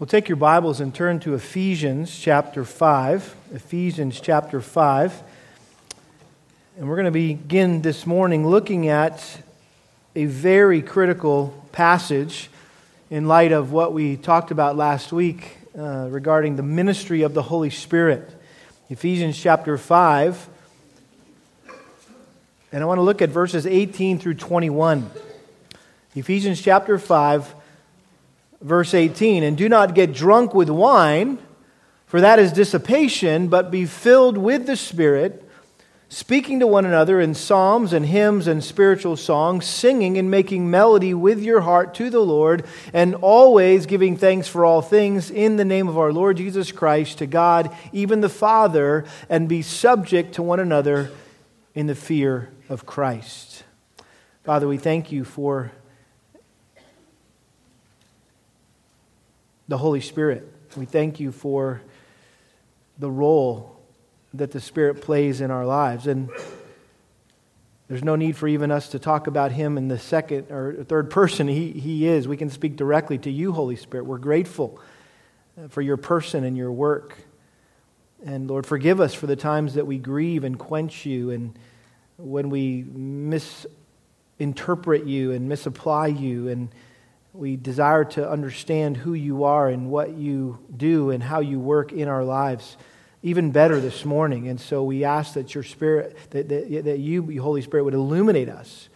Well, take your Bibles and turn to Ephesians chapter 5. Ephesians chapter 5. And we're going to begin this morning looking at a very critical passage in light of what we talked about last week uh, regarding the ministry of the Holy Spirit. Ephesians chapter 5. And I want to look at verses 18 through 21. Ephesians chapter 5 verse 18, and do not get drunk with wine, for that is dissipation, but be filled with the Spirit, speaking to one another in psalms and hymns and spiritual songs, singing and making melody with your heart to the Lord, and always giving thanks for all things in the name of our Lord Jesus Christ to God, even the Father, and be subject to one another in the fear of Christ. Father, we thank you for the Holy Spirit. We thank you for the role that the Spirit plays in our lives. And there's no need for even us to talk about Him in the second or third person. He, he is. We can speak directly to you, Holy Spirit. We're grateful for your person and your work. And Lord, forgive us for the times that we grieve and quench you and when we misinterpret you and misapply you and we desire to understand who you are and what you do and how you work in our lives even better this morning. And so we ask that your Spirit, that, that, that you, Holy Spirit, would illuminate us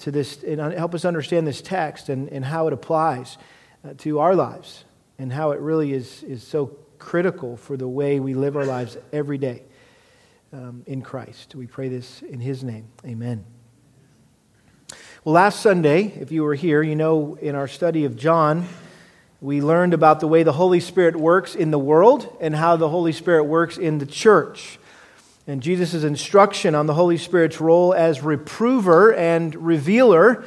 to this and help us understand this text and, and how it applies uh, to our lives and how it really is, is so critical for the way we live our lives every day um, in Christ. We pray this in His name. Amen. Well, last Sunday, if you were here, you know in our study of John, we learned about the way the Holy Spirit works in the world and how the Holy Spirit works in the church. And Jesus' instruction on the Holy Spirit's role as reprover and revealer,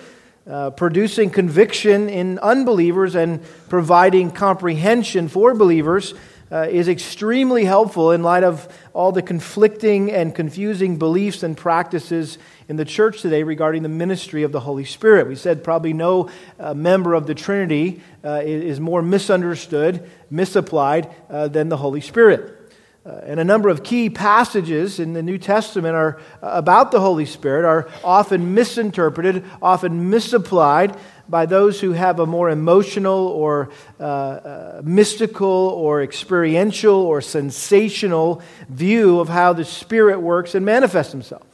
uh, producing conviction in unbelievers and providing comprehension for believers, uh, is extremely helpful in light of all the conflicting and confusing beliefs and practices in the church today regarding the ministry of the Holy Spirit. We said probably no uh, member of the Trinity uh, is more misunderstood, misapplied uh, than the Holy Spirit. Uh, and a number of key passages in the New Testament are uh, about the Holy Spirit are often misinterpreted, often misapplied by those who have a more emotional or uh, uh, mystical or experiential or sensational view of how the Spirit works and manifests Himself.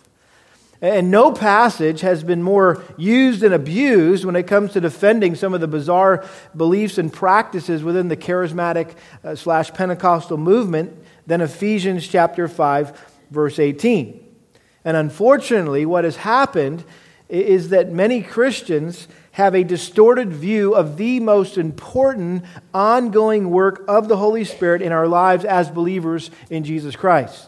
And no passage has been more used and abused when it comes to defending some of the bizarre beliefs and practices within the charismatic uh, slash Pentecostal movement than Ephesians chapter 5, verse 18. And unfortunately, what has happened is that many Christians have a distorted view of the most important ongoing work of the Holy Spirit in our lives as believers in Jesus Christ.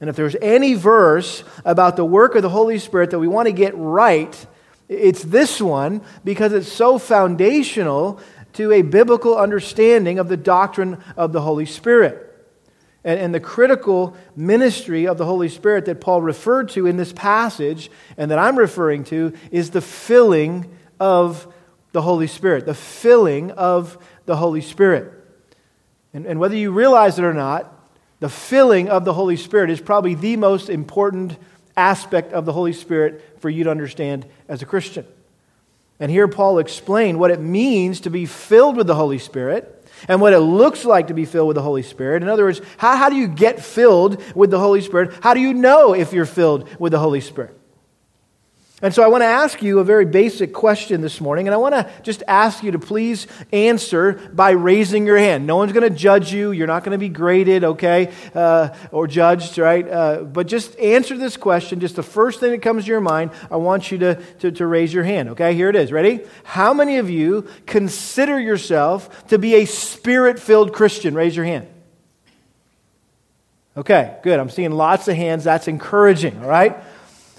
And if there's any verse about the work of the Holy Spirit that we want to get right, it's this one because it's so foundational to a biblical understanding of the doctrine of the Holy Spirit. And, the critical ministry of the Holy Spirit that Paul referred to in this passage and that I'm referring to is the filling of the Holy Spirit, the filling of the Holy Spirit. And whether you realize it or not, the filling of the Holy Spirit is probably the most important aspect of the Holy Spirit for you to understand as a Christian. And here Paul explained what it means to be filled with the Holy Spirit and what it looks like to be filled with the Holy Spirit. In other words, how, how do you get filled with the Holy Spirit? How do you know if you're filled with the Holy Spirit? And so I want to ask you a very basic question this morning, and I want to just ask you to please answer by raising your hand. No one's going to judge you. You're not going to be graded, okay, uh, or judged, right? Uh, but just answer this question. Just the first thing that comes to your mind, I want you to, to, to raise your hand, okay? Here it is. Ready? How many of you consider yourself to be a spirit filled Christian? Raise your hand. Okay, good. I'm seeing lots of hands. That's encouraging, all right?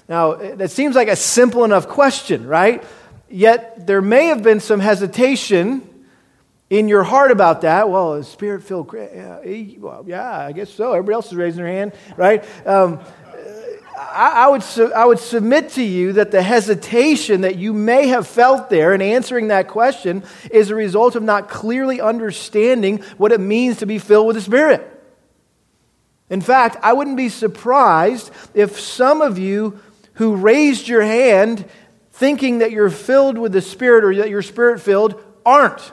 Now, that seems like a simple enough question, right? Yet there may have been some hesitation in your heart about that. Well, spirit filled, yeah, well, yeah, I guess so. Everybody else is raising their hand, right? Um, I, I would, su- I would submit to you that the hesitation that you may have felt there in answering that question is a result of not clearly understanding what it means to be filled with the Spirit. In fact, I wouldn't be surprised if some of you who raised your hand thinking that you're filled with the Spirit or that you're Spirit filled aren't.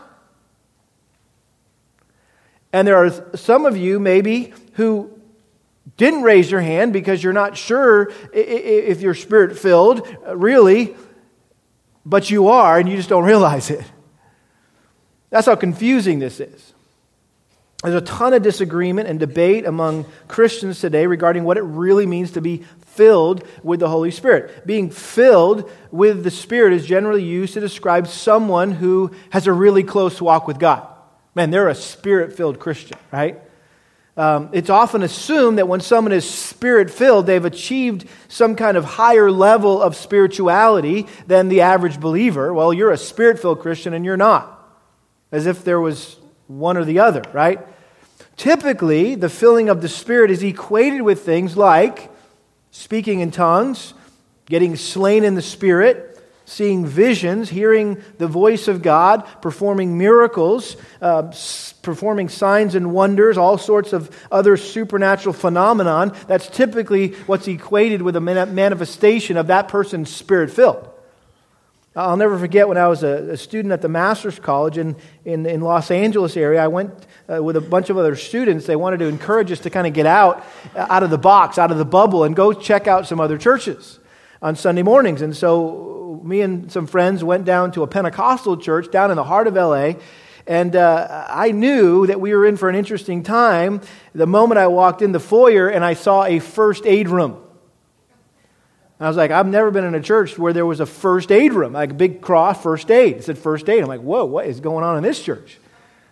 And there are some of you, maybe, who didn't raise your hand because you're not sure if you're spirit filled, uh, really, but you are and you just don't realize it. That's how confusing this is. There's a ton of disagreement and debate among Christians today regarding what it really means to be filled with the Holy Spirit. Being filled with the Spirit is generally used to describe someone who has a really close walk with God. Man, they're a spirit filled Christian, right? Um, it's often assumed that when someone is spirit filled, they've achieved some kind of higher level of spirituality than the average believer. Well, you're a spirit filled Christian and you're not. As if there was one or the other, right? Typically, the filling of the Spirit is equated with things like speaking in tongues, getting slain in the Spirit, seeing visions, hearing the voice of God, performing miracles, uh, performing signs and wonders, all sorts of other supernatural phenomenon. That's typically what's equated with a manifestation of that person's spirit filled. I'll never forget when I was a, a student at the Master's College in, in, in Los Angeles area. I went uh, with a bunch of other students. They wanted to encourage us to kind of get out, uh, out of the box, out of the bubble, and go check out some other churches on Sunday mornings. And so me and some friends went down to a Pentecostal church down in the heart of LA. And uh, I knew that we were in for an interesting time the moment I walked in the foyer and I saw a first aid room. I was like, I've never been in a church where there was a first aid room, like a big cross, first aid. It said first aid. I'm like, whoa, what is going on in this church?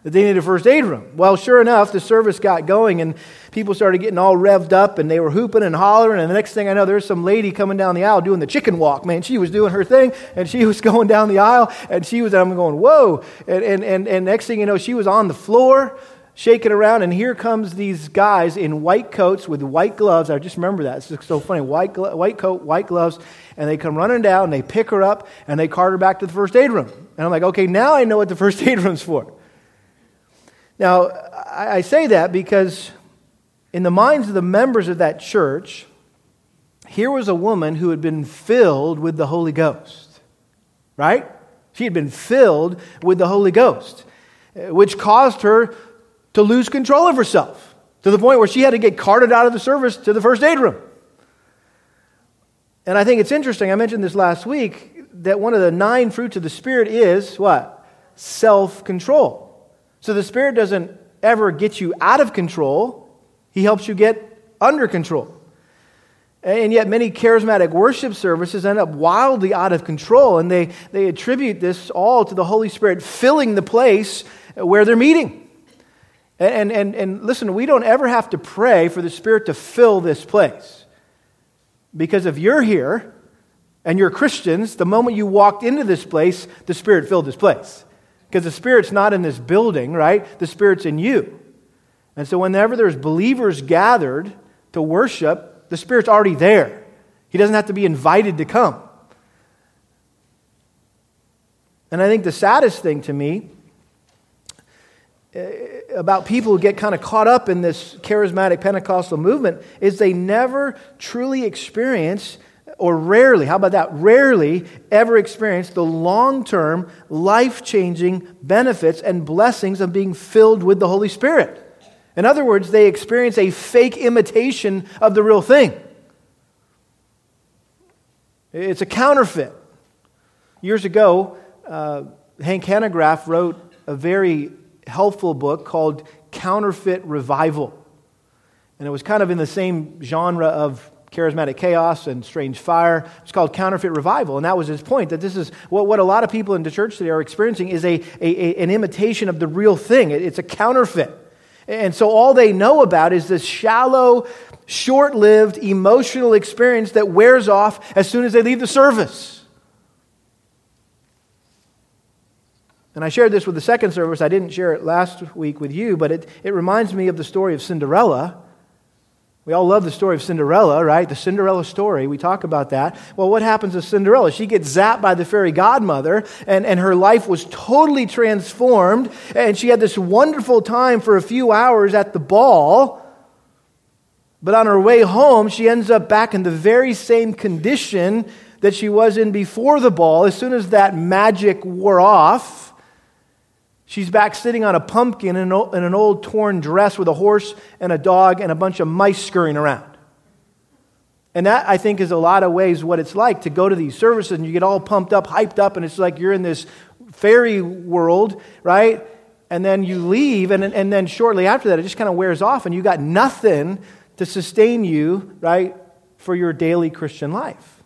That they need a first aid room. Well, sure enough, the service got going and people started getting all revved up and they were hooping and hollering. And the next thing I know, there's some lady coming down the aisle doing the chicken walk. Man, she was doing her thing and she was going down the aisle and she was, I'm going, whoa. And, and, and, and next thing you know, she was on the floor shaking around, and here comes these guys in white coats with white gloves. I just remember that. It's so funny. White, glo- white coat, white gloves, and they come running down, and they pick her up, and they cart her back to the first aid room. And I'm like, okay, now I know what the first aid room's for. Now, I, I say that because in the minds of the members of that church, here was a woman who had been filled with the Holy Ghost, right? She had been filled with the Holy Ghost, which caused her to lose control of herself to the point where she had to get carted out of the service to the first aid room. And I think it's interesting, I mentioned this last week, that one of the nine fruits of the Spirit is what? Self control. So the Spirit doesn't ever get you out of control, He helps you get under control. And yet, many charismatic worship services end up wildly out of control, and they, they attribute this all to the Holy Spirit filling the place where they're meeting. And, and, and listen, we don't ever have to pray for the Spirit to fill this place. Because if you're here and you're Christians, the moment you walked into this place, the Spirit filled this place. Because the Spirit's not in this building, right? The Spirit's in you. And so whenever there's believers gathered to worship, the Spirit's already there. He doesn't have to be invited to come. And I think the saddest thing to me about people who get kind of caught up in this charismatic Pentecostal movement is they never truly experience, or rarely, how about that? Rarely ever experience the long term, life changing benefits and blessings of being filled with the Holy Spirit. In other words, they experience a fake imitation of the real thing. It's a counterfeit. Years ago, uh, Hank Hanegraaff wrote a very helpful book called Counterfeit Revival. And it was kind of in the same genre of charismatic chaos and strange fire. It's called counterfeit revival. And that was his point that this is what, what a lot of people in the church today are experiencing is a, a, a an imitation of the real thing. It, it's a counterfeit. And so all they know about is this shallow, short lived emotional experience that wears off as soon as they leave the service. And I shared this with the second service. I didn't share it last week with you, but it, it reminds me of the story of Cinderella. We all love the story of Cinderella, right? The Cinderella story. We talk about that. Well, what happens to Cinderella? She gets zapped by the fairy godmother, and, and her life was totally transformed. And she had this wonderful time for a few hours at the ball. But on her way home, she ends up back in the very same condition that she was in before the ball. As soon as that magic wore off, She's back sitting on a pumpkin in an old torn dress with a horse and a dog and a bunch of mice scurrying around. And that, I think, is a lot of ways what it's like to go to these services and you get all pumped up, hyped up, and it's like you're in this fairy world, right? And then you leave, and, and then shortly after that, it just kind of wears off, and you got nothing to sustain you, right, for your daily Christian life.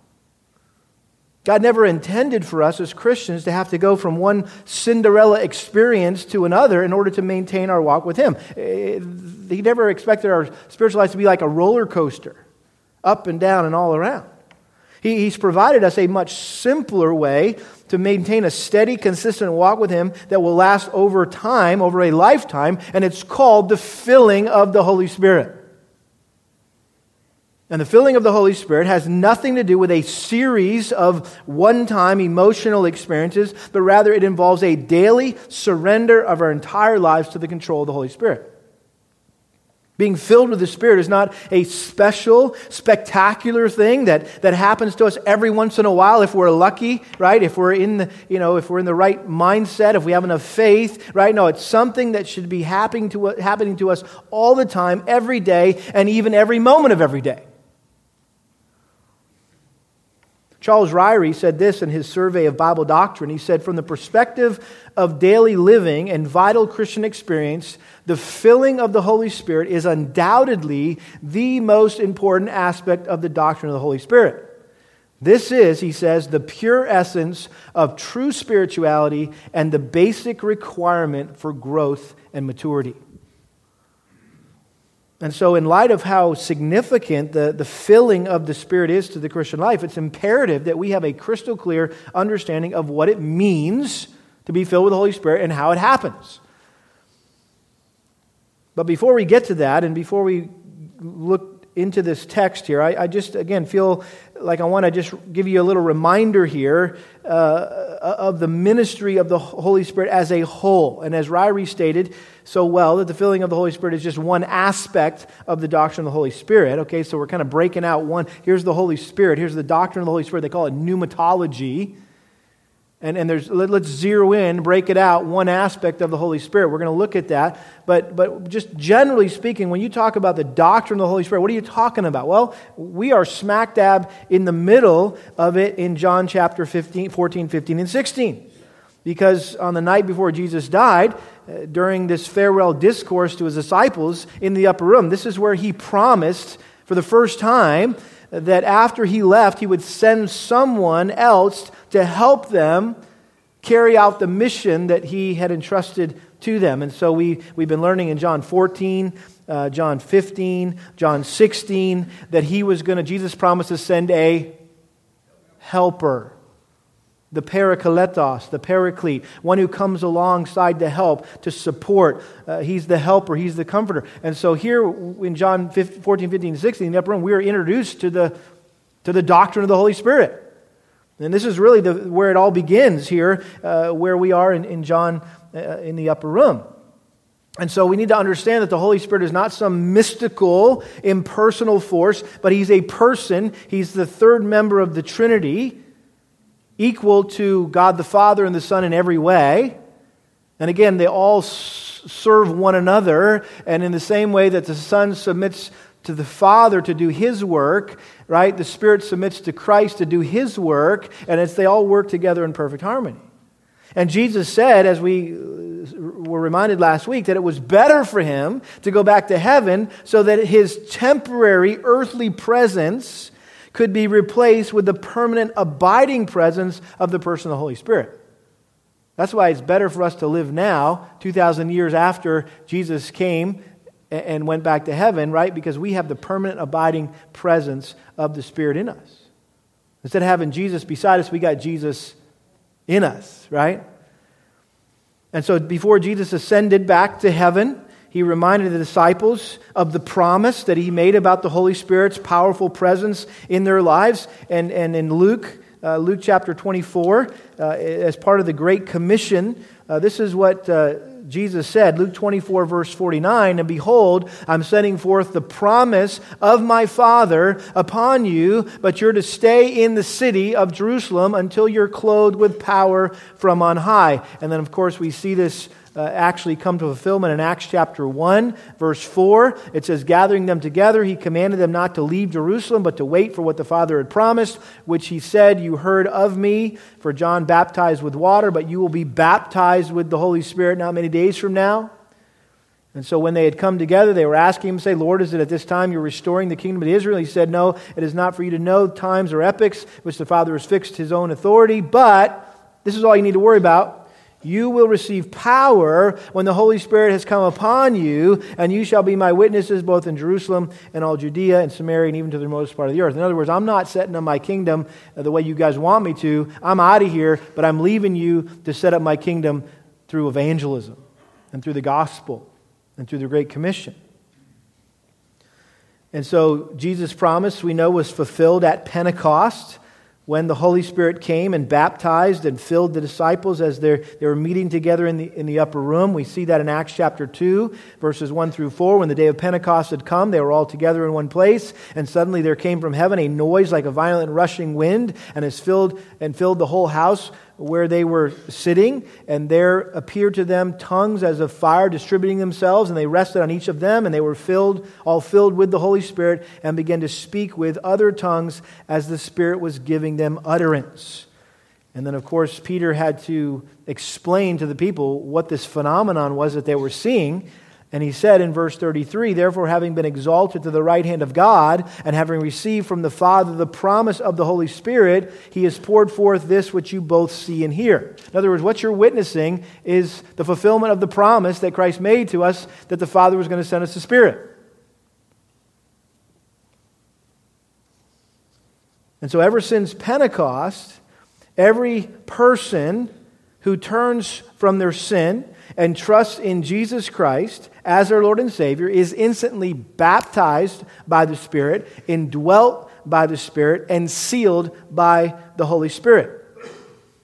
God never intended for us as Christians to have to go from one Cinderella experience to another in order to maintain our walk with Him. Eh, he never expected our spiritual life to be like a roller coaster, up and down and all around. He's provided us a much simpler way to maintain a steady, consistent walk with Him that will last over time, over a lifetime, and it's called the filling of the Holy Spirit. And the filling of the Holy Spirit has nothing to do with a series of one time emotional experiences, but rather it involves a daily surrender of our entire lives to the control of the Holy Spirit. Being filled with the Spirit is not a special, spectacular thing that, that happens to us every once in a while if we're lucky, right? If we're in the, you know, if we're in the right mindset, if we have enough faith, right? No, it's something that should be happening to, happening to us all the time, every day, and even every moment of every day. Charles Ryrie said this in his survey of Bible doctrine. He said, From the perspective of daily living and vital Christian experience, the filling of the Holy Spirit is undoubtedly the most important aspect of the doctrine of the Holy Spirit. This is, he says, the pure essence of true spirituality and the basic requirement for growth and maturity. And so, in light of how significant the, the filling of the Spirit is to the Christian life, it's imperative that we have a crystal clear understanding of what it means to be filled with the Holy Spirit and how it happens. But before we get to that, and before we look into this text here, I, I just, again, feel like I want to just give you a little reminder here uh, of the ministry of the Holy Spirit as a whole. And as Ryrie stated so well, that the filling of the Holy Spirit is just one aspect of the doctrine of the Holy Spirit. Okay, so we're kind of breaking out one. Here's the Holy Spirit. Here's the doctrine of the Holy Spirit. They call it pneumatology. And, and there's, let, us zero in, break it out, one aspect of the Holy Spirit. We're going to look at that. But, but just generally speaking, when you talk about the doctrine of the Holy Spirit, what are you talking about? Well, we are smack dab in the middle of it in John chapter 15, 14, 15, and 16. Because on the night before Jesus died, uh, during this farewell discourse to his disciples in the upper room, this is where he promised for the first time that after he left, he would send someone else to help them carry out the mission that he had entrusted to them. And so we, we've been learning in John 14, uh, John 15, John 16, that he was going to, Jesus promised to send a helper the parakletos, the paraclete, one who comes alongside to help, to support. Uh, he's the helper, he's the comforter. And so here in John 15, 14, 15, 16, in the upper room, we are introduced to the, to the doctrine of the Holy Spirit. And this is really the, where it all begins here, uh, where we are in, in John uh, in the upper room. And so we need to understand that the Holy Spirit is not some mystical, impersonal force, but He's a person. He's the third member of the Trinity equal to God the Father and the Son in every way. And again, they all serve one another. And in the same way that the Son submits to the Father to do His work, right, the Spirit submits to Christ to do His work, and it's, they all work together in perfect harmony. And Jesus said, as we uh, were reminded last week, that it was better for him to go back to heaven so that his temporary earthly presence could be replaced with the permanent abiding presence of the person of the Holy Spirit. That's why it's better for us to live now, 2,000 years after Jesus came and went back to heaven, right? Because we have the permanent abiding presence of the Spirit in us. Instead of having Jesus beside us, we got Jesus in us, right? And so before Jesus ascended back to heaven, He reminded the disciples of the promise that he made about the Holy Spirit's powerful presence in their lives. And, and in Luke, uh, Luke chapter 24, uh, as part of the Great Commission, uh, this is what uh, Jesus said, Luke 24, verse 49, And behold, I'm sending forth the promise of my Father upon you, but you're to stay in the city of Jerusalem until you're clothed with power from on high. And then, of course, we see this uh, actually come to fulfillment in Acts chapter 1, verse 4. It says, Gathering them together, he commanded them not to leave Jerusalem, but to wait for what the Father had promised, which he said, You heard of me, for John baptized with water, but you will be baptized with the Holy Spirit not many days from now. And so when they had come together, they were asking him, say, Lord, is it at this time you're restoring the kingdom of Israel? He said, No, it is not for you to know times or epochs which the Father has fixed his own authority, but this is all you need to worry about. You will receive power when the Holy Spirit has come upon you, and you shall be my witnesses both in Jerusalem and all Judea and Samaria and even to the remotest part of the earth. In other words, I'm not setting up my kingdom uh, the way you guys want me to. I'm out of here, but I'm leaving you to set up my kingdom through evangelism and through the gospel and through the Great Commission. And so Jesus' promise, we know, was fulfilled at Pentecost when the Holy Spirit came and baptized and filled the disciples as they were meeting together in the, in the upper room. We see that in Acts chapter 2, verses 1 through 4. When the day of Pentecost had come, they were all together in one place, and suddenly there came from heaven a noise like a violent rushing wind, and has filled and filled the whole house where they were sitting, and there appeared to them tongues as of fire distributing themselves, and they rested on each of them, and they were filled, all filled with the Holy Spirit, and began to speak with other tongues as the Spirit was giving them utterance. And then, of course, Peter had to explain to the people what this phenomenon was that they were seeing. And he said in verse 33 Therefore, having been exalted to the right hand of God, and having received from the Father the promise of the Holy Spirit, he has poured forth this which you both see and hear. In other words, what you're witnessing is the fulfillment of the promise that Christ made to us that the Father was going to send us the Spirit. And so, ever since Pentecost, every person who turns from their sin and trusts in Jesus Christ as our Lord and Savior is instantly baptized by the Spirit, indwelt by the Spirit, and sealed by the Holy Spirit.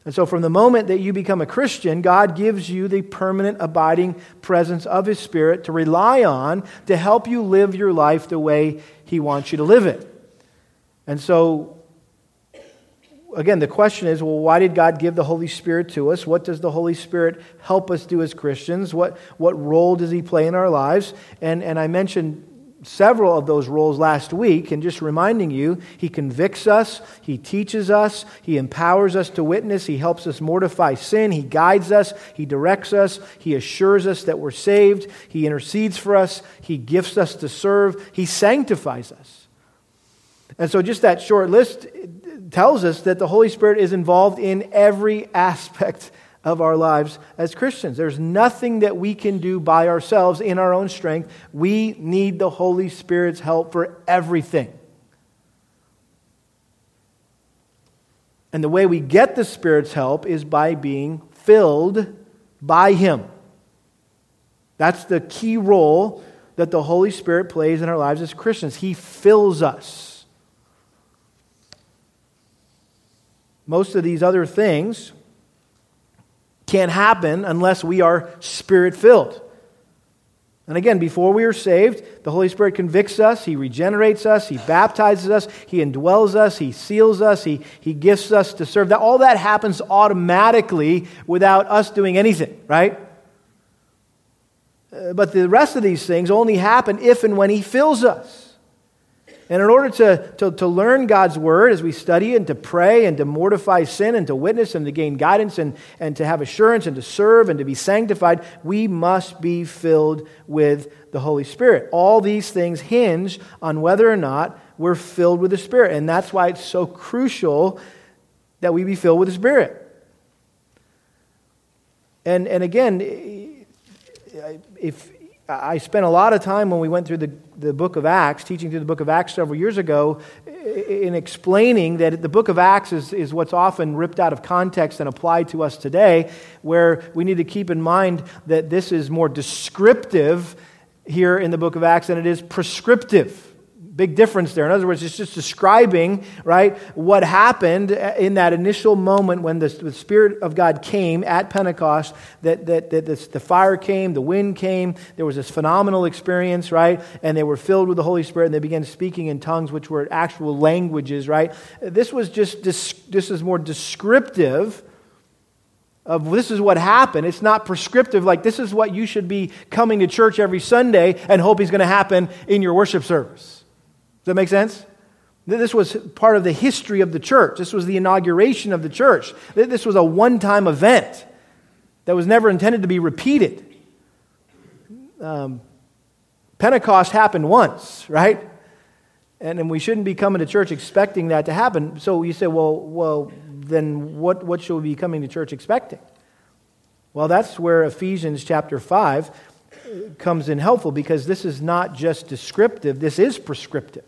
And so, from the moment that you become a Christian, God gives you the permanent, abiding presence of His Spirit to rely on to help you live your life the way He wants you to live it. And so, again, the question is well, why did God give the Holy Spirit to us? What does the Holy Spirit help us do as Christians? What, what role does He play in our lives? And, and I mentioned several of those roles last week, and just reminding you, He convicts us, He teaches us, He empowers us to witness, He helps us mortify sin, He guides us, He directs us, He assures us that we're saved, He intercedes for us, He gifts us to serve, He sanctifies us. And so, just that short list tells us that the Holy Spirit is involved in every aspect of our lives as Christians. There's nothing that we can do by ourselves in our own strength. We need the Holy Spirit's help for everything. And the way we get the Spirit's help is by being filled by Him. That's the key role that the Holy Spirit plays in our lives as Christians. He fills us. Most of these other things can't happen unless we are spirit filled. And again, before we are saved, the Holy Spirit convicts us, He regenerates us, He baptizes us, He indwells us, He seals us, He, he gifts us to serve. That, all that happens automatically without us doing anything, right? Uh, but the rest of these things only happen if and when He fills us. And in order to, to, to learn God's word as we study and to pray and to mortify sin and to witness and to gain guidance and, and to have assurance and to serve and to be sanctified, we must be filled with the Holy Spirit. All these things hinge on whether or not we're filled with the Spirit. And that's why it's so crucial that we be filled with the Spirit. And, and again, if, I spent a lot of time when we went through the, the book of Acts, teaching through the book of Acts several years ago, in explaining that the book of Acts is, is what's often ripped out of context and applied to us today, where we need to keep in mind that this is more descriptive here in the book of Acts than it is prescriptive. Big difference there. In other words, it's just describing, right, what happened in that initial moment when the, the Spirit of God came at Pentecost, that, that, that this, the fire came, the wind came, there was this phenomenal experience, right, and they were filled with the Holy Spirit and they began speaking in tongues, which were actual languages, right. This was just, this, this is more descriptive of this is what happened. It's not prescriptive, like this is what you should be coming to church every Sunday and hope is going to happen in your worship service. Does that make sense? This was part of the history of the church. This was the inauguration of the church. This was a one time event that was never intended to be repeated. Um, Pentecost happened once, right? And, and we shouldn't be coming to church expecting that to happen. So you say, well, well then what, what should we be coming to church expecting? Well, that's where Ephesians chapter 5 comes in helpful because this is not just descriptive, this is prescriptive.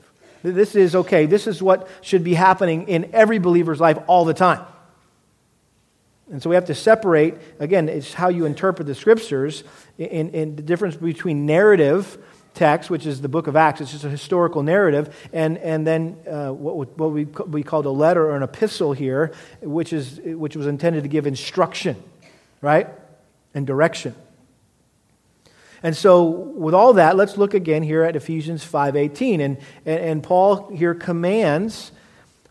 This is okay. This is what should be happening in every believer's life all the time. And so we have to separate, again, it's how you interpret the scriptures in, in the difference between narrative text, which is the book of Acts, it's just a historical narrative, and, and then uh, what, what we, we called a letter or an epistle here, which, is, which was intended to give instruction, right? And direction. And so, with all that, let's look again here at Ephesians 5.18. And, and, and Paul here commands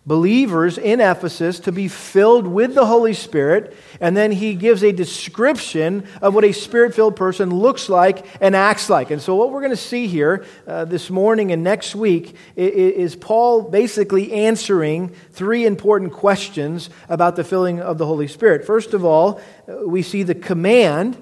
believers in Ephesus to be filled with the Holy Spirit, and then he gives a description of what a spirit filled person looks like and acts like. And so, what we're going to see here uh, this morning and next week is, is Paul basically answering three important questions about the filling of the Holy Spirit. First of all, uh, we see the command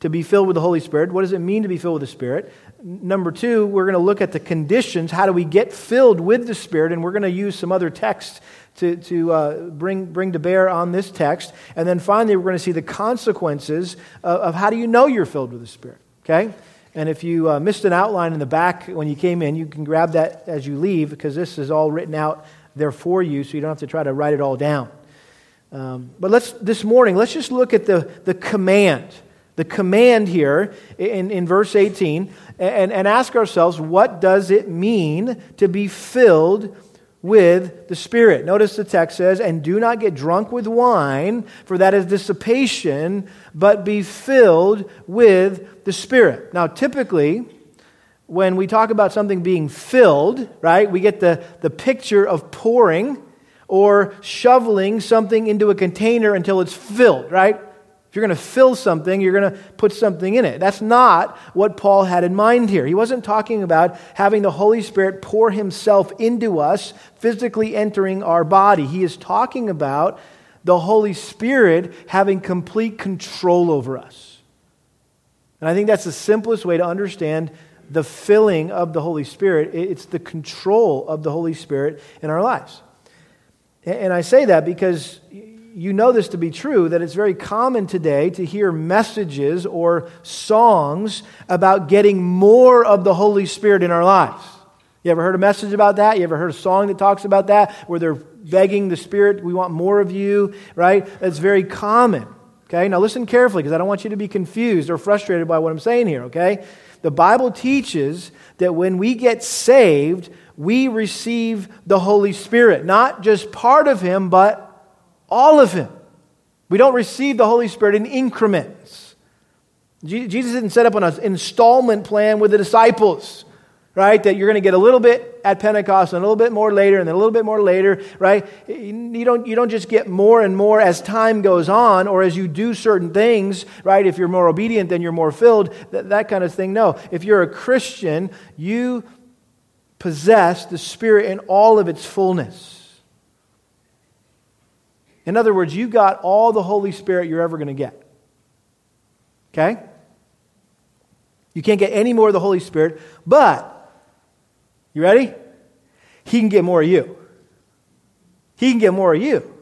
to be filled with the Holy Spirit. What does it mean to be filled with the Spirit? Number two, we're going to look at the conditions. How do we get filled with the Spirit? And we're going to use some other texts to, to uh, bring, bring to bear on this text. And then finally, we're going to see the consequences of, of how do you know you're filled with the Spirit. Okay? And if you uh, missed an outline in the back when you came in, you can grab that as you leave because this is all written out there for you so you don't have to try to write it all down. Um, but let's, this morning, let's just look at the, the command the command here in, in verse 18 and, and ask ourselves what does it mean to be filled with the Spirit? Notice the text says, And do not get drunk with wine, for that is dissipation, but be filled with the Spirit. Now, typically, when we talk about something being filled, right, we get the, the picture of pouring or shoveling something into a container until it's filled, right? You're going to fill something, you're going to put something in it. That's not what Paul had in mind here. He wasn't talking about having the Holy Spirit pour himself into us, physically entering our body. He is talking about the Holy Spirit having complete control over us. And I think that's the simplest way to understand the filling of the Holy Spirit. It's the control of the Holy Spirit in our lives. And I say that because you know this to be true that it's very common today to hear messages or songs about getting more of the Holy Spirit in our lives. You ever heard a message about that? You ever heard a song that talks about that where they're begging the Spirit, we want more of you, right? That's very common. Okay, now listen carefully because I don't want you to be confused or frustrated by what I'm saying here, okay? The Bible teaches that when we get saved, we receive the Holy Spirit, not just part of Him, but all of Him. We don't receive the Holy Spirit in increments. Jesus didn't set up an installment plan with the disciples, right? That you're going to get a little bit at Pentecost and a little bit more later and then a little bit more later, right? You don't, you don't just get more and more as time goes on or as you do certain things, right? If you're more obedient, then you're more filled, that, that kind of thing. No. If you're a Christian, you possess the Spirit in all of its fullness. In other words, you got all the Holy Spirit you're ever going to get. Okay? You can't get any more of the Holy Spirit, but, you ready? He can get more of you. He can get more of you.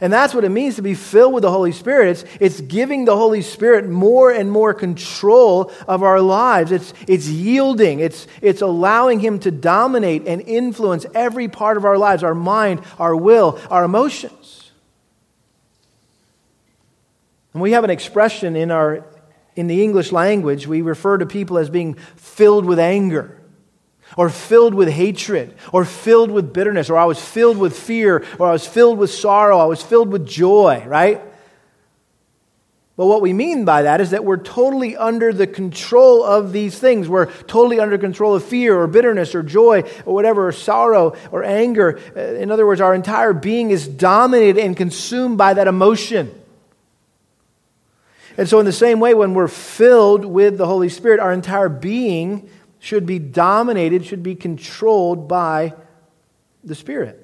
And that's what it means to be filled with the Holy Spirit. It's, it's giving the Holy Spirit more and more control of our lives. It's, it's yielding, it's, it's allowing Him to dominate and influence every part of our lives our mind, our will, our emotions. And we have an expression in our in the English language, we refer to people as being filled with anger, or filled with hatred, or filled with bitterness, or I was filled with fear, or I was filled with sorrow, I was filled with joy, right? But what we mean by that is that we're totally under the control of these things. We're totally under control of fear or bitterness or joy or whatever, or sorrow or anger. Uh, in other words, our entire being is dominated and consumed by that emotion. And so, in the same way, when we're filled with the Holy Spirit, our entire being should be dominated, should be controlled by the Spirit.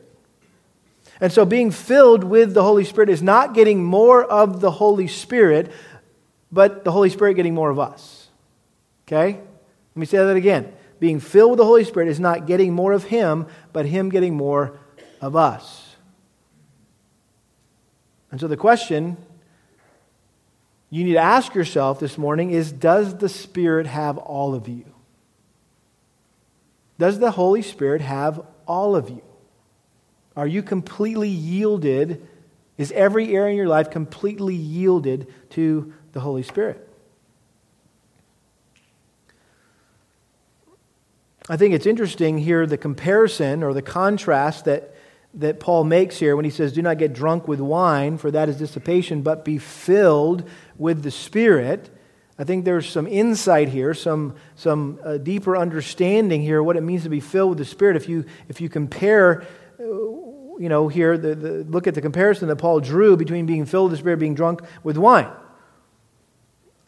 And so, being filled with the Holy Spirit is not getting more of the Holy Spirit, but the Holy Spirit getting more of us. Okay? Let me say that again. Being filled with the Holy Spirit is not getting more of Him, but Him getting more of us. And so, the question you need to ask yourself this morning is Does the Spirit have all of you? Does the Holy Spirit have all of you? Are you completely yielded? Is every area in your life completely yielded to the Holy Spirit? I think it's interesting here the comparison or the contrast that that Paul makes here when he says, Do not get drunk with wine, for that is dissipation, but be filled with the Spirit. I think there's some insight here, some, some uh, deeper understanding here, what it means to be filled with the Spirit. If you, if you compare, uh, you know, here, the, the, look at the comparison that Paul drew between being filled with the Spirit being drunk with wine.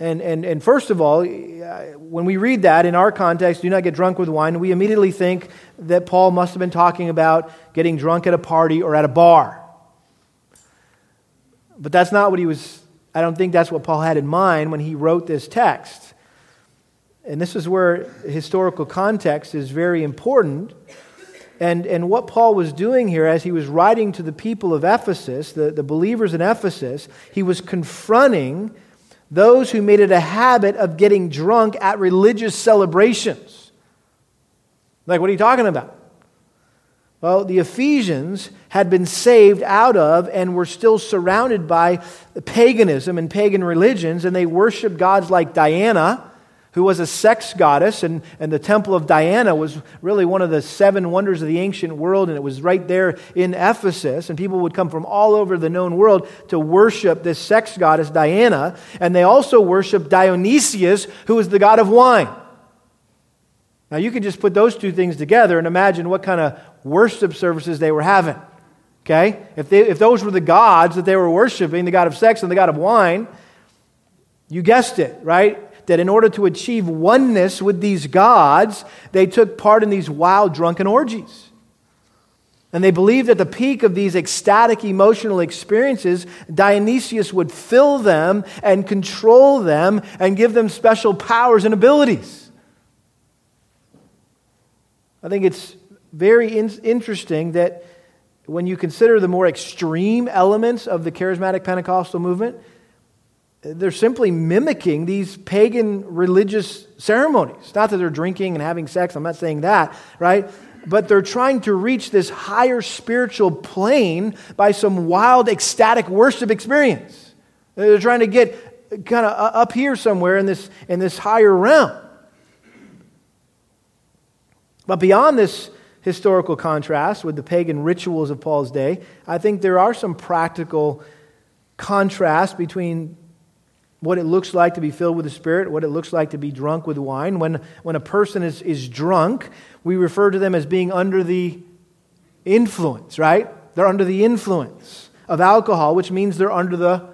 And, and, and first of all, when we read that in our context, do not get drunk with wine, we immediately think that Paul must have been talking about getting drunk at a party or at a bar. But that's not what he was, I don't think that's what Paul had in mind when he wrote this text. And this is where historical context is very important. And, and what Paul was doing here as he was writing to the people of Ephesus, the, the believers in Ephesus, he was confronting those who made it a habit of getting drunk at religious celebrations. Like, what are you talking about? Well, the Ephesians had been saved out of and were still surrounded by paganism and pagan religions, and they worshiped gods like Diana who was a sex goddess, and, and the temple of Diana was really one of the seven wonders of the ancient world, and it was right there in Ephesus. And people would come from all over the known world to worship this sex goddess, Diana. And they also worshiped Dionysius, who was the god of wine. Now, you can just put those two things together and imagine what kind of worship services they were having. Okay? If, they, if those were the gods that they were worshiping, the god of sex and the god of wine, you guessed it, right? That in order to achieve oneness with these gods, they took part in these wild drunken orgies. And they believed at the peak of these ecstatic emotional experiences, Dionysius would fill them and control them and give them special powers and abilities. I think it's very in- interesting that when you consider the more extreme elements of the charismatic Pentecostal movement, they're simply mimicking these pagan religious ceremonies. Not that they're drinking and having sex, I'm not saying that, right? But they're trying to reach this higher spiritual plane by some wild, ecstatic worship experience. They're trying to get kind of up here somewhere in this, in this higher realm. But beyond this historical contrast with the pagan rituals of Paul's day, I think there are some practical contrasts between what it looks like to be filled with the Spirit, what it looks like to be drunk with wine. When, when a person is, is drunk, we refer to them as being under the influence, right? They're under the influence of alcohol, which means they're under the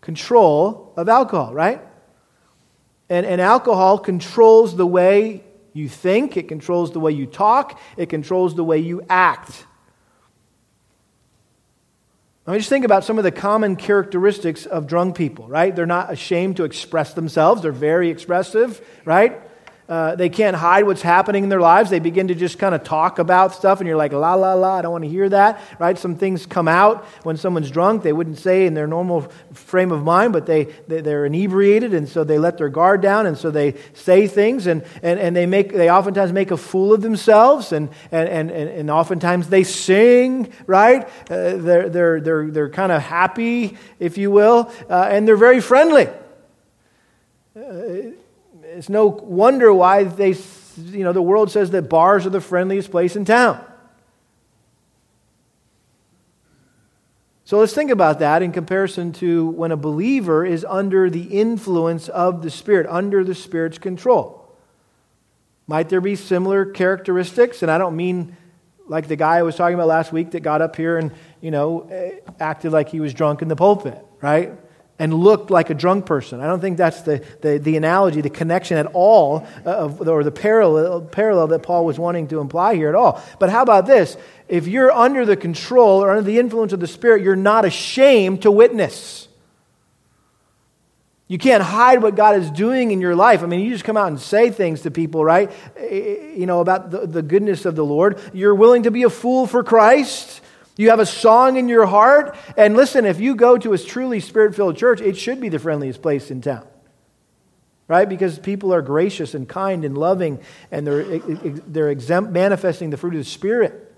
control of alcohol, right? And, and alcohol controls the way you think, it controls the way you talk, it controls the way you act. I mean, just think about some of the common characteristics of drunk people, right? They're not ashamed to express themselves. They're very expressive, right? Uh, they can't hide what's happening in their lives. They begin to just kind of talk about stuff, and you're like, la, la, la, I don't want to hear that, right? Some things come out when someone's drunk. They wouldn't say in their normal frame of mind, but they, they, are inebriated, and so they let their guard down, and so they say things, and, and, and they, make, they oftentimes make a fool of themselves, and, and, and, and oftentimes they sing, right? Uh, they're, they're, they're, they're kind of happy, if you will, uh, and they're very friendly. It's no wonder why they, you know, the world says that bars are the friendliest place in town. So let's think about that in comparison to when a believer is under the influence of the Spirit, under the Spirit's control. Might there be similar characteristics? And I don't mean like the guy I was talking about last week that got up here and, you know, eh, acted like he was drunk in the pulpit, right? And looked like a drunk person. I don't think that's the, the, the analogy, the connection at all, uh, of, or the parallel, parallel that Paul was wanting to imply here at all. But how about this? If you're under the control or under the influence of the Spirit, you're not ashamed to witness. You can't hide what God is doing in your life. I mean, you just come out and say things to people, right? Eh, eh, you know, about the, the goodness of the Lord. You're willing to be a fool for Christ. You have a song in your heart. And listen, if you go to a truly spirit filled church, it should be the friendliest place in town. Right? Because people are gracious and kind and loving, and they're, they're exempt, manifesting the fruit of the Spirit.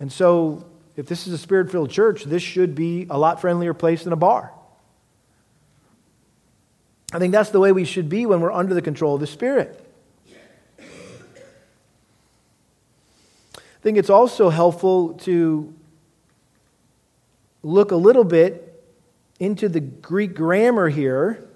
And so, if this is a spirit filled church, this should be a lot friendlier place than a bar. I think that's the way we should be when we're under the control of the Spirit. I think it's also helpful to look a little bit into the Greek grammar here,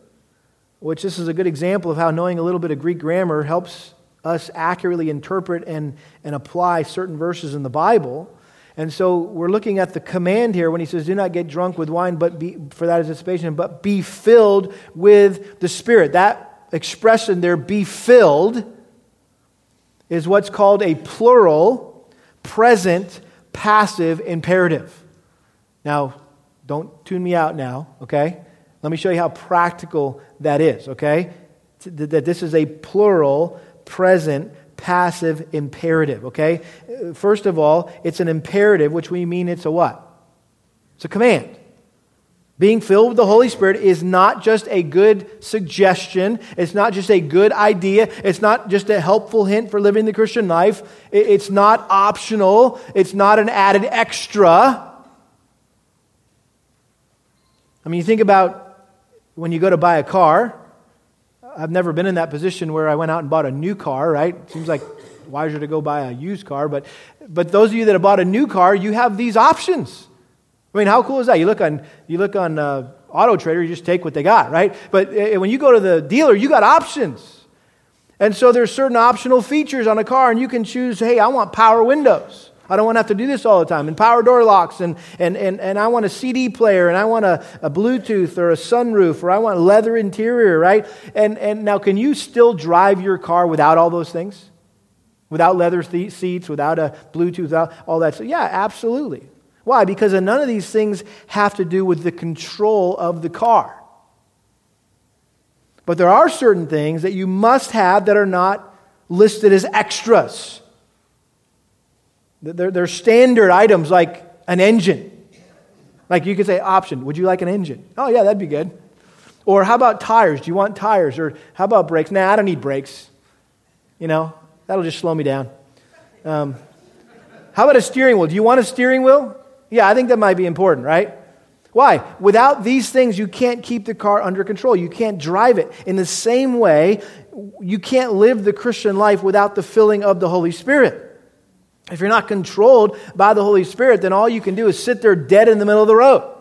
which this is a good example of how knowing a little bit of Greek grammar helps us accurately interpret and, and apply certain verses in the Bible. And so we're looking at the command here when he says, Do not get drunk with wine, but be, for that is dissipation, but be filled with the Spirit. That expression there, be filled, is what's called a plural present passive imperative. Now, don't tune me out now, okay? Let me show you how practical that is, okay? That this is a plural present passive imperative, okay? Uh, first of all, it's an imperative, which we mean it's a what? It's a command. Being filled with the Holy Spirit is not just a good suggestion. It's not just a good idea. It's not just a helpful hint for living the Christian life. It's not optional. It's not an added extra. I mean, you think about when you go to buy a car. I've never been in that position where I went out and bought a new car, right? Seems like wiser to go buy a used car. But, but those of you that have bought a new car, you have these options. I mean, how cool is that? You look on, you look on uh, Auto Trader, you just take what they got, right? But uh, when you go to the dealer, you got options. And so there's certain optional features on a car, and you can choose, hey, I want power windows. I don't want to have to do this all the time. And power door locks, and, and, and, and I want a CD player, and I want a, a Bluetooth or a sunroof, or I want leather interior, right? And, and now, can you still drive your car without all those things? Without leather seats, without a Bluetooth, without all that? So, yeah, absolutely. Why? Because none of these things have to do with the control of the car. But there are certain things that you must have that are not listed as extras. They're, they're standard items like an engine. Like you could say, option, would you like an engine? Oh, yeah, that'd be good. Or how about tires? Do you want tires? Or how about brakes? Nah, I don't need brakes. You know, that'll just slow me down. Um, how about a steering wheel? Do you want a steering wheel? Yeah, I think that might be important, right? Why? Without these things, you can't keep the car under control. You can't drive it. In the same way, you can't live the Christian life without the filling of the Holy Spirit. If you're not controlled by the Holy Spirit, then all you can do is sit there dead in the middle of the road.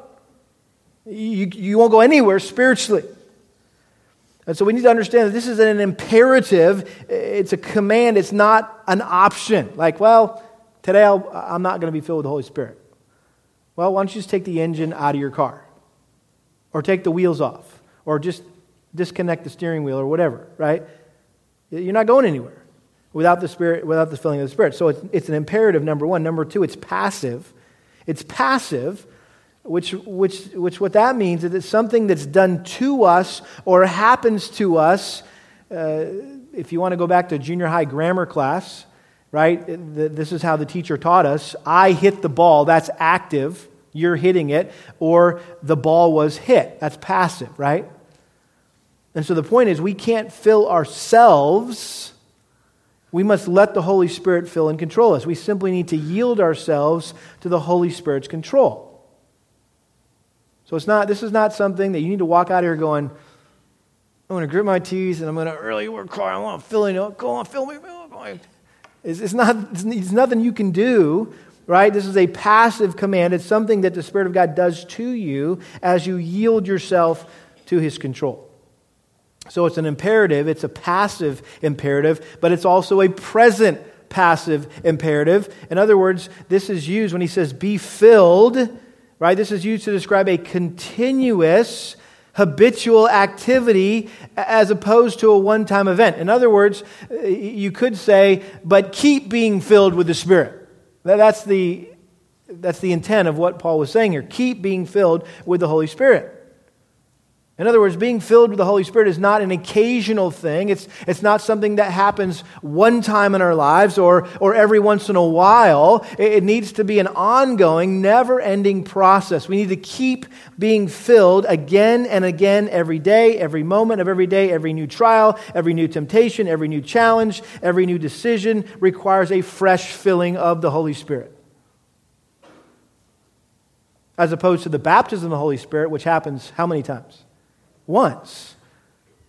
You, you won't go anywhere spiritually. And so we need to understand that this is an imperative, it's a command, it's not an option. Like, well, today i am not going to be filled with the Holy Spirit. Well, why don't you just take the engine out of your car? Or take the wheels off? Or just disconnect the steering wheel or whatever, right? You're not going anywhere without the spirit without the filling of the spirit so it's, it's an imperative number one number two it's passive it's passive which, which, which what that means is it's something that's done to us or happens to us uh, if you want to go back to junior high grammar class right? This is how the teacher taught us. I hit the ball, that's active, you're hitting it, or the ball was hit, that's passive, right? And so the point is, we can't fill ourselves. We must let the Holy Spirit fill and control us. We simply need to yield ourselves to the Holy Spirit's control. So it's not, this is not something that you need to walk out here going, I'm going to grit my teeth and I'm going to really work hard. I want to fill it up. Go on, fill me. It's, it's, not, it's nothing you can do, right? This is a passive command. It's something that the Spirit of God does to you as you yield yourself to His control. So it's an imperative, it's a passive imperative, but it's also a present passive imperative. In other words, this is used when he says be filled, right? This is used to describe a continuous habitual activity as opposed to a one time event. In other words, you could say, but keep being filled with the Spirit. That's the, that's the intent of what Paul was saying here. Keep being filled with the Holy Spirit. In other words, being filled with the Holy Spirit is not an occasional thing. It's, it's not something that happens one time in our lives or, or every once in a while. It, it needs to be an ongoing, never ending process. We need to keep being filled again and again every day, every moment of every day, every new trial, every new temptation, every new challenge, every new decision requires a fresh filling of the Holy Spirit. As opposed to the baptism of the Holy Spirit, which happens how many times? Once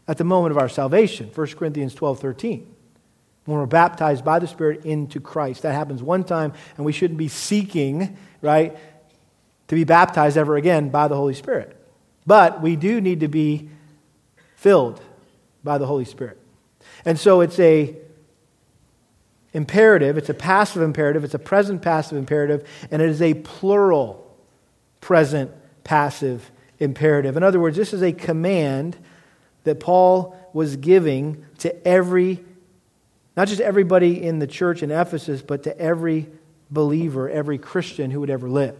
at the moment of our salvation 1 corinthians 12 13 when we're baptized by the spirit into christ. That happens one time and we shouldn't be seeking right to be baptized ever again by the holy spirit. But we do need to be filled by the holy spirit. And so it's a imperative it's a passive imperative it's a present passive imperative and it is a plural present passive imperative. In other words, this is a command that Paul was giving to every, not just everybody in the church in Ephesus, but to every believer, every Christian who would ever live.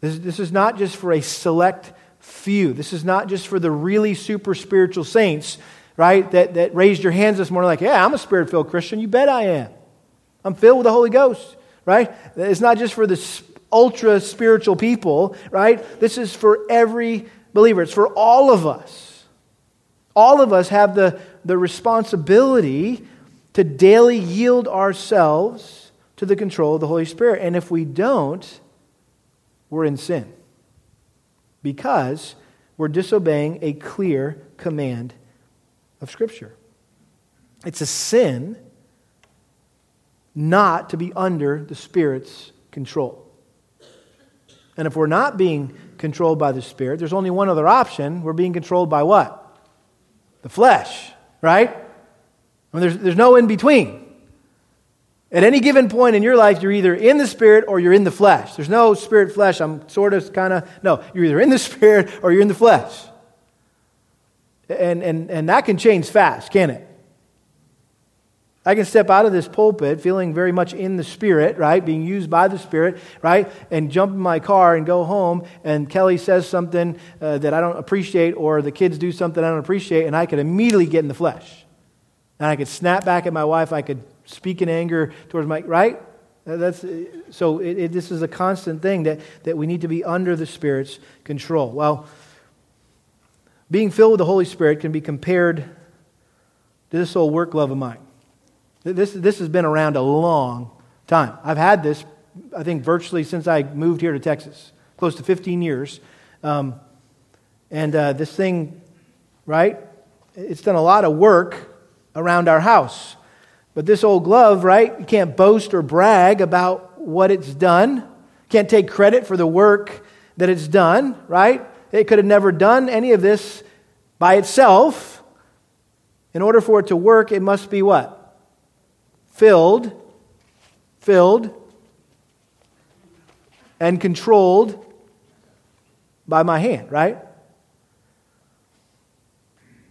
This, this is not just for a select few. This is not just for the really super spiritual saints, right, that, that raised your hands this morning like, yeah, I'm a spirit filled Christian. You bet I am. I'm filled with the Holy Ghost, right? It's not just for the ultra spiritual people, right? This is for every believer, it's for all of us. All of us have the, the responsibility to daily yield ourselves to the control of the Holy Spirit. And if we don't, we're in sin because we're disobeying a clear command of Scripture. It's a sin not to be under the Spirit's control. And if we're not being controlled by the Spirit, there's only one other option. We're being controlled by what? The flesh, right? There's, there's no in between. At any given point in your life, you're either in the Spirit or you're in the flesh. There's no spirit flesh. I'm sort of kind of, no, you're either in the Spirit or you're in the flesh. And, and, and that can change fast, can it? I can step out of this pulpit feeling very much in the Spirit, right? Being used by the Spirit, right? And jump in my car and go home, and Kelly says something uh, that I don't appreciate, or the kids do something I don't appreciate, and I could immediately get in the flesh. And I could snap back at my wife. I could speak in anger towards my, right? That's, so it, it, this is a constant thing that, that we need to be under the Spirit's control. Well, being filled with the Holy Spirit can be compared to this old work love of mine. This, this has been around a long time. I've had this, I think, virtually since I moved here to Texas, close to 15 years. Um, and uh, this thing, right, it's done a lot of work around our house. But this old glove, right, you can't boast or brag about what it's done. Can't take credit for the work that it's done, right? It could have never done any of this by itself. In order for it to work, it must be what? Filled, filled, and controlled by my hand, right?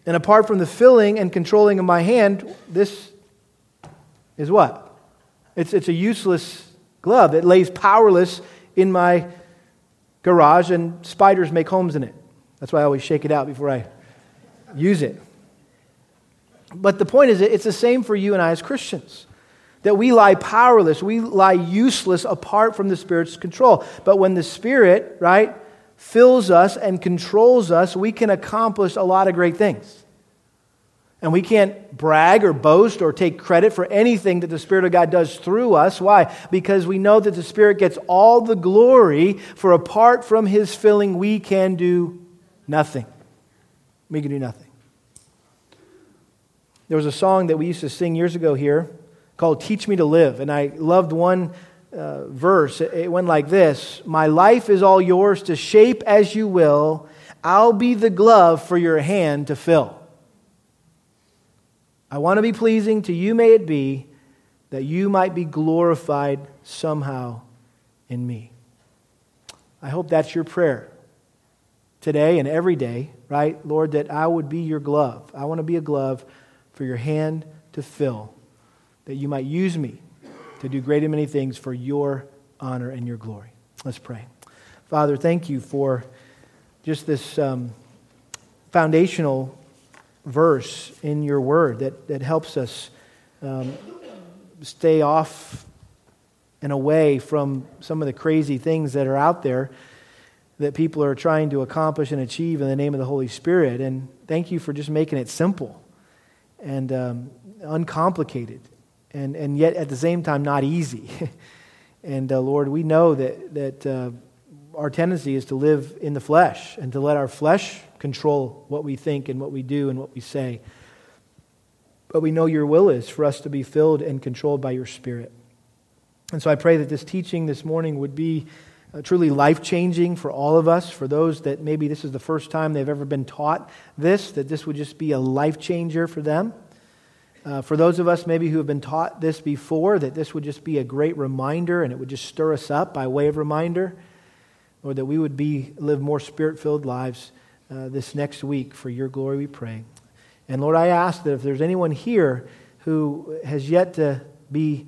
And apart from the filling and controlling of my hand, this is what? It's, it's a useless glove. It lays powerless in my garage, and spiders make homes in it. That's why I always shake it out before I use it. But the point is, it's the same for you and I as Christians that we lie powerless, we lie useless apart from the Spirit's control. But when the Spirit, right, fills us and controls us, we can accomplish a lot of great things. And we can't brag or boast or take credit for anything that the Spirit of God does through us. Why? Because we know that the Spirit gets all the glory, for apart from His filling, we can do nothing. We can do nothing. There was a song that we used to sing years ago here called Teach Me to Live. And I loved one uh, verse. It went like this My life is all yours to shape as you will. I'll be the glove for your hand to fill. I want to be pleasing to you, may it be, that you might be glorified somehow in me. I hope that's your prayer today and every day, right? Lord, that I would be your glove. I want to be a glove for your hand to fill, that you might use me to do great and many things for your honor and your glory. Let's pray. Father, thank you for just this um, foundational verse in your word that, that helps us um, stay off and away from some of the crazy things that are out there that people are trying to accomplish and achieve in the name of the Holy Spirit. And thank you for just making it simple and um, uncomplicated, and, and yet at the same time not easy. and uh, Lord, we know that, that uh, our tendency is to live in the flesh and to let our flesh control what we think and what we do and what we say. But we know your will is for us to be filled and controlled by your Spirit. And so I pray that this teaching this morning would be uh, truly life changing for all of us, for those that maybe this is the first time they've ever been taught this, that this would just be a life changer for them. Uh, for those of us maybe who have been taught this before, that this would just be a great reminder and it would just stir us up by way of reminder, or that we would be live more spirit filled lives uh, this next week. For your glory, we pray. And Lord, I ask that if there's anyone here who has yet to be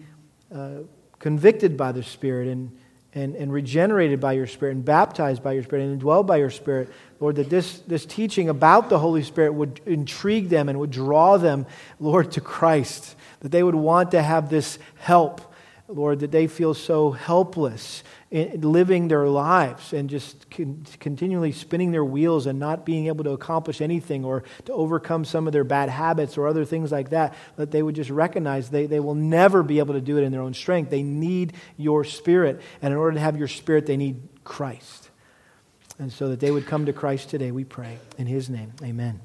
uh, convicted by the Spirit and, and, and regenerated by your Spirit and baptized by your Spirit and indwelled by your Spirit, Lord, that this, this teaching about the Holy Spirit would intrigue them and would draw them, Lord, to Christ. That they would want to have this help, Lord, that they feel so helpless living their lives and just con- continually spinning their wheels and not being able to accomplish anything or to overcome some of their bad habits or other things like that, that they would just recognize they, they will never be able to do it in their own strength. They need your spirit. And in order to have your spirit, they need Christ. And so that they would come to Christ today, we pray. In his name, amen.